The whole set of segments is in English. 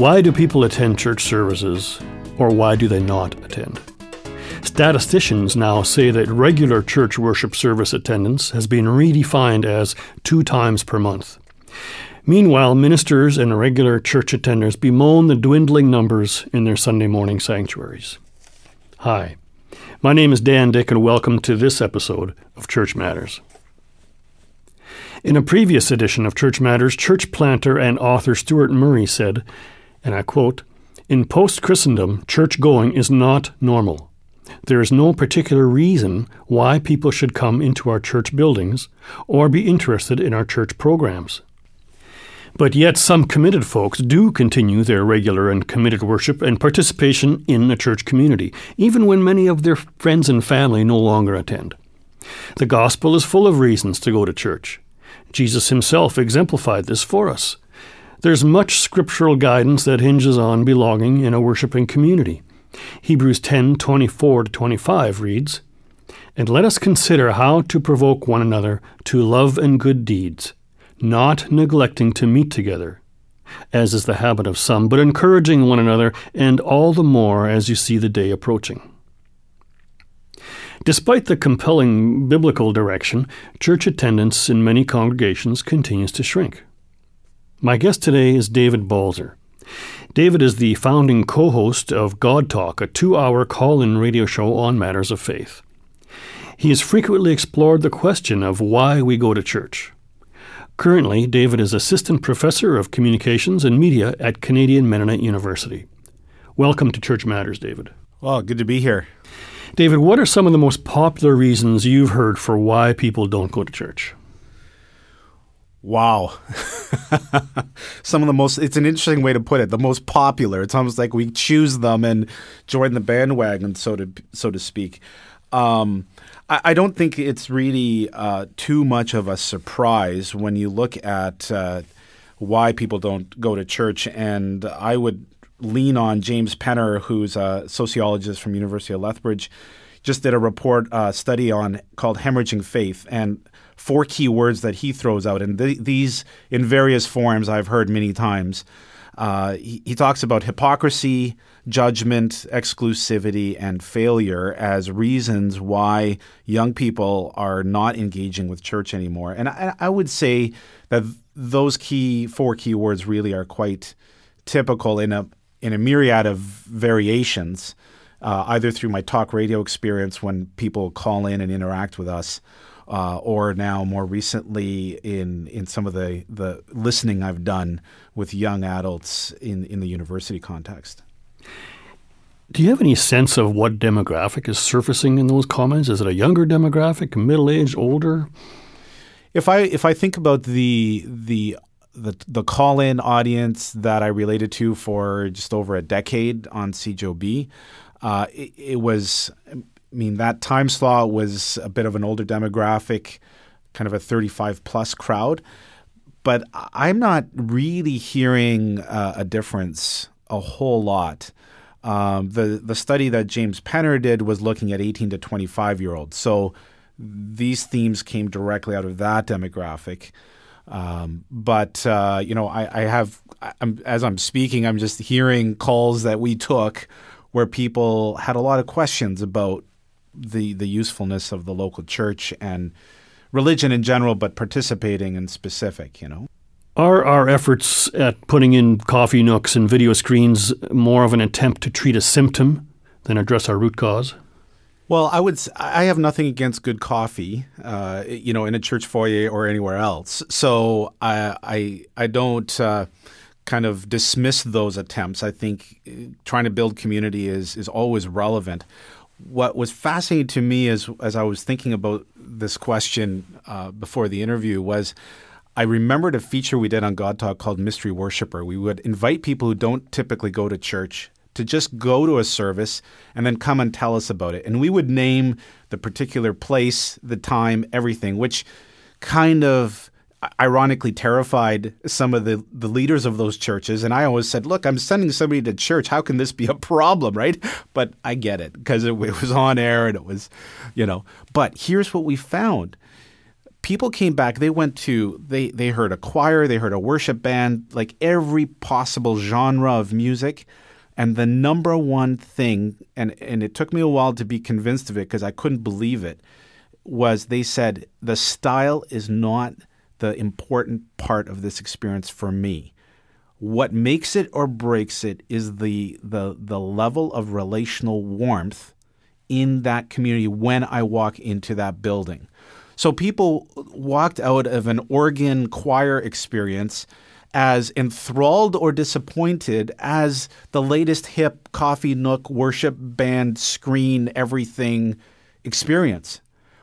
Why do people attend church services, or why do they not attend? Statisticians now say that regular church worship service attendance has been redefined as two times per month. Meanwhile, ministers and regular church attenders bemoan the dwindling numbers in their Sunday morning sanctuaries. Hi, my name is Dan Dyck, and welcome to this episode of Church Matters. In a previous edition of Church Matters, church planter and author Stuart Murray said, and I quote, In post Christendom, church going is not normal. There is no particular reason why people should come into our church buildings or be interested in our church programs. But yet, some committed folks do continue their regular and committed worship and participation in the church community, even when many of their friends and family no longer attend. The gospel is full of reasons to go to church. Jesus himself exemplified this for us. There's much scriptural guidance that hinges on belonging in a worshiping community. Hebrews 10:24 to 25 reads, "And let us consider how to provoke one another to love and good deeds, not neglecting to meet together, as is the habit of some, but encouraging one another, and all the more as you see the day approaching." Despite the compelling biblical direction, church attendance in many congregations continues to shrink. My guest today is David Balzer. David is the founding co host of God Talk, a two hour call in radio show on matters of faith. He has frequently explored the question of why we go to church. Currently, David is Assistant Professor of Communications and Media at Canadian Mennonite University. Welcome to Church Matters, David. Well, good to be here. David, what are some of the most popular reasons you've heard for why people don't go to church? Wow. Some of the most, it's an interesting way to put it, the most popular. It's almost like we choose them and join the bandwagon, so to, so to speak. Um, I, I, don't think it's really uh, too much of a surprise when you look at uh, why people don't go to church. And I would lean on James Penner, who's a sociologist from University of Lethbridge, just did a report uh, study on called hemorrhaging faith and four key words that he throws out and th- these in various forms I've heard many times. Uh, he, he, talks about hypocrisy, judgment, exclusivity, and failure as reasons why young people are not engaging with church anymore. And I, I would say that those key four key words really are quite typical in a in a myriad of variations, uh, either through my talk radio experience when people call in and interact with us, uh, or now more recently in in some of the the listening I've done with young adults in in the university context. Do you have any sense of what demographic is surfacing in those comments? Is it a younger demographic, middle aged, older? If I if I think about the the the the call in audience that I related to for just over a decade on CJOB, uh, it, it, was. I mean, that time slot was a bit of an older demographic, kind of a 35 plus crowd. But I'm not really hearing uh, a difference a whole lot. Um, the the study that James Penner did was looking at 18 to 25 year olds. So these themes came directly out of that demographic. Um, but uh, you know, I, I have I'm, as I'm speaking, I'm just hearing calls that we took where people had a lot of questions about the the usefulness of the local church and religion in general, but participating in specific. You know. Are our efforts at putting in coffee nooks and video screens more of an attempt to treat a symptom than address our root cause? Well, I would. I have nothing against good coffee, uh, you know, in a church foyer or anywhere else. So I I, I don't uh, kind of dismiss those attempts. I think uh, trying to build community is is always relevant. What was fascinating to me as as I was thinking about this question uh, before the interview was. I remembered a feature we did on God Talk called Mystery Worshipper. We would invite people who don't typically go to church to just go to a service and then come and tell us about it. And we would name the particular place, the time, everything, which kind of ironically terrified some of the, the leaders of those churches. And I always said, look, I'm sending somebody to church. How can this be a problem, right? But I get it because it, it was on air and it was, you know. But here's what we found people came back. They went to they they heard a choir, they heard a worship band, like every possible genre of music. And the number one thing, and and it took me a while to be convinced of it because I couldn't believe it, was they said the style is not the important part of this experience for me. What makes it or breaks it is the the the level of relational warmth in that community when I walk into that building. So people walked out of an organ choir experience as enthralled or disappointed as the latest hip coffee nook worship band screen everything experience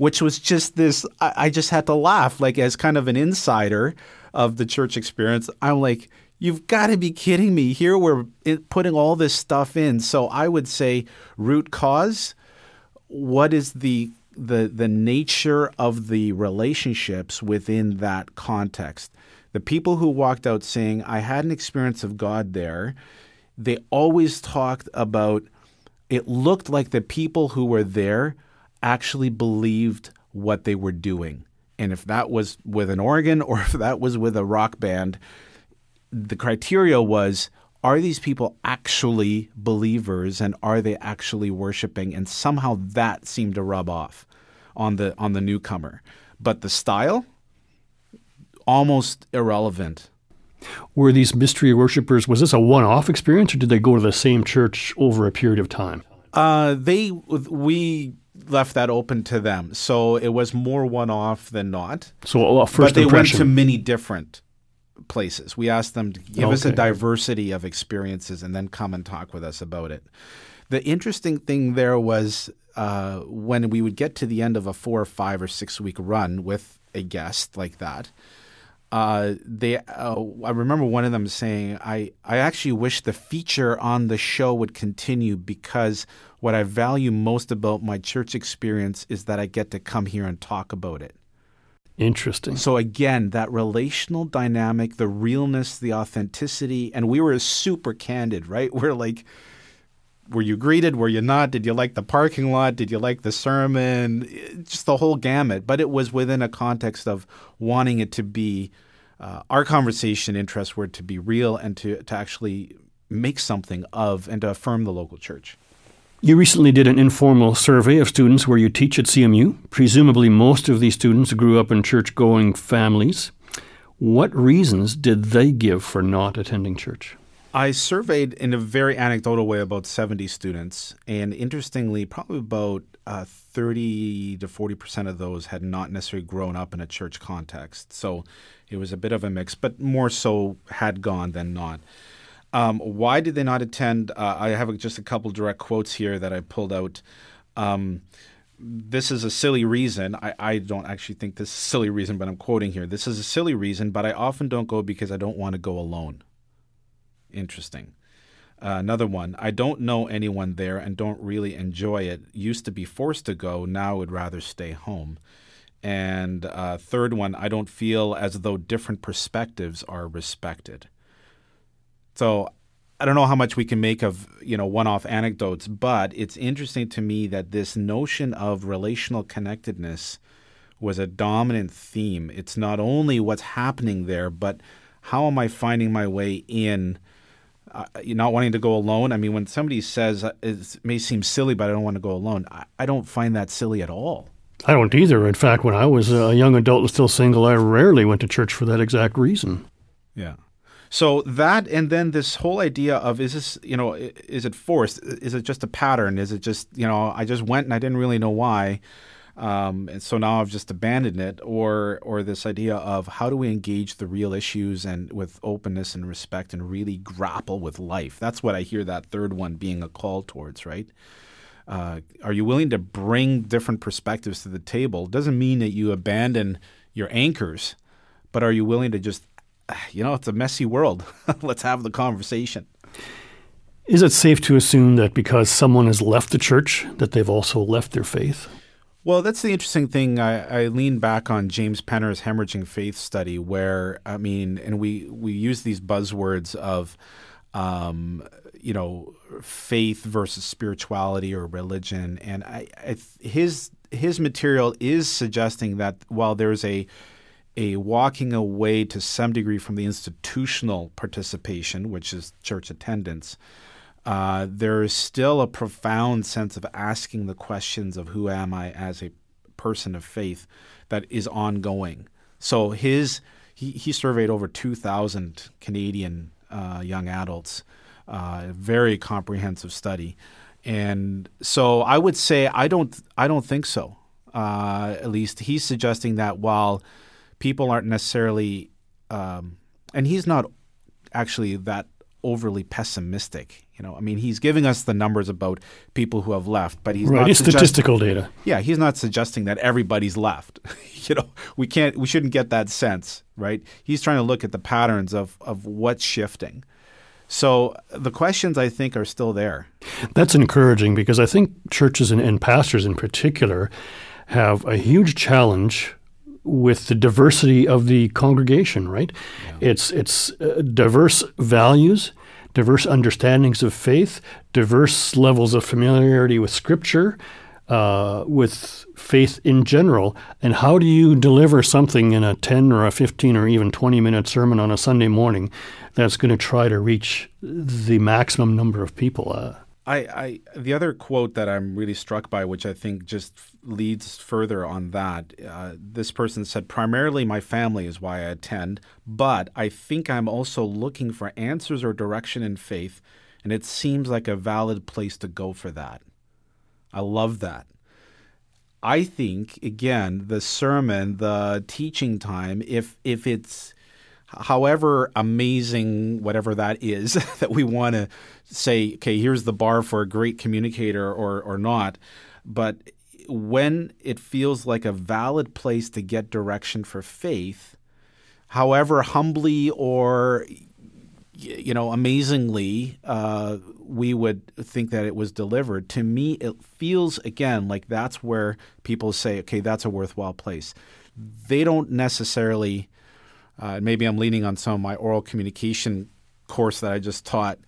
which was just this I, I, just had to laugh like as kind of an insider of the church experience. I'm like you've got to be kidding me. Here we're putting all this stuff in. So i would say root cause what is the the the nature of the relationships within that context? The people who walked out saying, I had an experience of God there, they always talked about it looked like the people who were there actually believed what they were doing. And if that was with an organ or if that was with a rock band, the criteria was are these people actually believers and are they actually worshiping? And somehow that seemed to rub off on the on the newcomer. But the style, almost irrelevant. Were these mystery worshippers, was this a one off experience or did they go to the same church over a period of time? Uh, they, we left that open to them. So it was more one off than not. So a first But they impression. went to many different places. We asked them to give okay. us a diversity of experiences and then come and talk with us about it. The interesting thing there was uh, when we would get to the end of a four or five or six week run with a guest like that, uh, they uh, I remember one of them saying, I, I actually wish the feature on the show would continue because what I value most about my church experience is that I get to come here and talk about it. Interesting. So again, that relational dynamic, the realness, the authenticity, and we were super candid, right? We're like, were you greeted? Were you not? Did you like the parking lot? Did you like the sermon? Just the whole gamut. But it was within a context of wanting it to be uh, our conversation interests were to be real and to, to actually make something of and to affirm the local church. You recently did an informal survey of students where you teach at CMU. Presumably, most of these students grew up in church going families. What reasons did they give for not attending church? I surveyed in a very anecdotal way about 70 students, and interestingly, probably about uh, 30 to 40 percent of those had not necessarily grown up in a church context. So it was a bit of a mix, but more so had gone than not. Um, why did they not attend? Uh, I have just a couple direct quotes here that I pulled out. Um, this is a silly reason. I, I, don't actually think this is a silly reason, but I'm quoting here. This is a silly reason, but I often don't go because I don't want to go alone. Interesting. Uh, another one. I don't know anyone there and don't really enjoy it. Used to be forced to go. Now would rather stay home. And uh, third one. I don't feel as though different perspectives are respected. So I don't know how much we can make of you know one-off anecdotes, but it's interesting to me that this notion of relational connectedness was a dominant theme. It's not only what's happening there, but how am I finding my way in? Uh, you're not wanting to go alone. I mean, when somebody says uh, it may seem silly, but I don't want to go alone, I, I, don't find that silly at all. I don't either. In fact, when I was a young adult and still single, I rarely went to church for that exact reason. Yeah. So that, and then this whole idea of is this, you know, is it forced? Is it just a pattern? Is it just, you know, I just went and I didn't really know why. Um, and so now I've just abandoned it, or or this idea of how do we engage the real issues and with openness and respect and really grapple with life. That's what I hear that third one being a call towards, right? Uh, are you willing to bring different perspectives to the table? Doesn't mean that you abandon your anchors, but are you willing to just, you know, it's a messy world. Let's have the conversation. Is it safe to assume that because someone has left the church, that they've also left their faith? Well, that's the interesting thing. I, I lean back on James Penner's hemorrhaging faith study, where I mean, and we we use these buzzwords of, um, you know, faith versus spirituality or religion, and I, I his his material is suggesting that while there's a a walking away to some degree from the institutional participation, which is church attendance, uh, there is still a profound sense of asking the questions of who am I as a person of faith that is ongoing. So his he, he surveyed over 2,000 Canadian uh, young adults, uh, very comprehensive study, and so I would say I don't I don't think so. Uh, at least he's suggesting that while people aren't necessarily, um, and he's not actually that overly pessimistic. You know, I mean, he's giving us the numbers about people who have left, but he's right. not It's suggest- statistical data. Yeah, he's not suggesting that everybody's left. you know, we can't, we shouldn't get that sense, right? He's trying to look at the patterns of of what's shifting. So the questions I think are still there. That's encouraging because I think churches and, and pastors in particular have a huge challenge with the diversity of the congregation. Right? It's it's uh, diverse values, diverse understandings of faith, diverse levels of familiarity with Scripture. Uh, with faith in general, and how do you deliver something in a 10 or a 15 or even 20 minute sermon on a Sunday morning that's going to try to reach the maximum number of people? Uh, I, I the other quote that I'm really struck by, which I think just leads further on that. Uh, this person said, "Primarily, my family is why I attend, but I think I'm also looking for answers or direction in faith, and it seems like a valid place to go for that." I love that. I think again, the sermon, the teaching time, if if it's however amazing whatever that is that we want to say okay here's the bar for a great communicator or or not. But when it feels like a valid place to get direction for faith however humbly or you know amazingly uh, we would think that it was delivered to me it feels again like that's where people say okay that's a worthwhile place. They don't necessarily uh, maybe I'm leaning on some of my oral communication course that I just taught.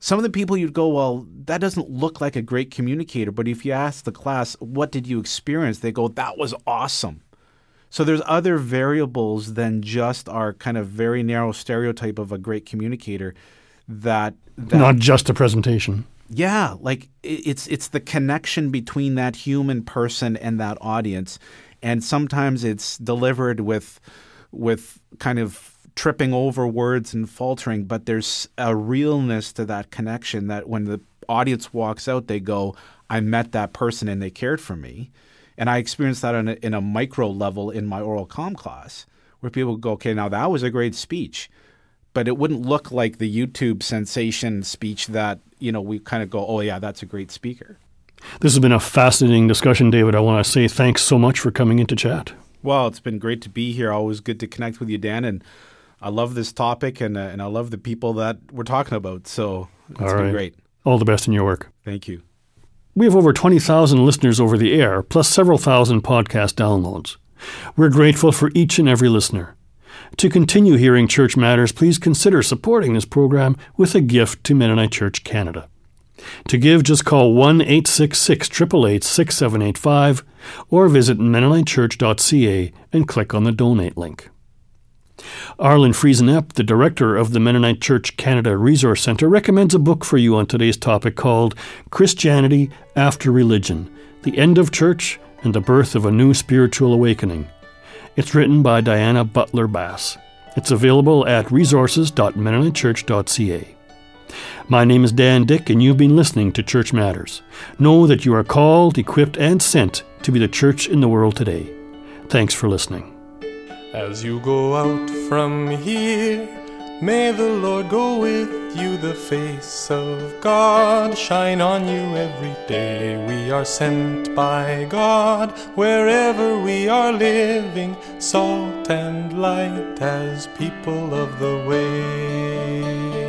Some of the people you'd go, well, that doesn't look like a great communicator. But if you ask the class, what did you experience? They go, that was awesome. So there's other variables than just our kind of very narrow stereotype of a great communicator. That, that not just a presentation. yeah, like it's it's the connection between that human person and that audience, and sometimes it's delivered with with kind of tripping over words and faltering, but there's a realness to that connection that when the audience walks out, they go, "I met that person and they cared for me," and I experienced that on a, in a micro level in my oral com class, where people go, "Okay, now that was a great speech." but it wouldn't look like the YouTube sensation speech that you know we kind of go, oh yeah, that's a great speaker. This has been a fascinating discussion, David. I want to say thanks so much for coming into chat. Well, it's been great to be here. Always good to connect with you, Dan, and I love this topic and uh, and I love the people that we're talking about. So it's All been right. great. All the best in your work. Thank you. We have over 20,000 listeners over the air, plus several thousand podcast downloads. We're grateful for each and every listener. To continue hearing Church Matters, please consider supporting this program with a gift to Mennonite Church Canada. To give, just call 1 866 888 6785 or visit MennoniteChurch.ca and click on the donate link. Arlyn Friesen Epp, the director of the Mennonite Church Canada Resource Centre, recommends a book for you on today's topic called Christianity After Religion The End of Church and the Birth of a New Spiritual Awakening. It's written by Diana Butler Bass. It's available at resources.mennonitechurch.ca. My name is Dan Dyck, and you've been listening to Church Matters. Know that you are called, equipped, and sent to be the church in the world today. Thanks for listening. As you go out from here, may the Lord go with you, the face of God shine on you every day. We are sent by God wherever we are living, salt and light as people of the way.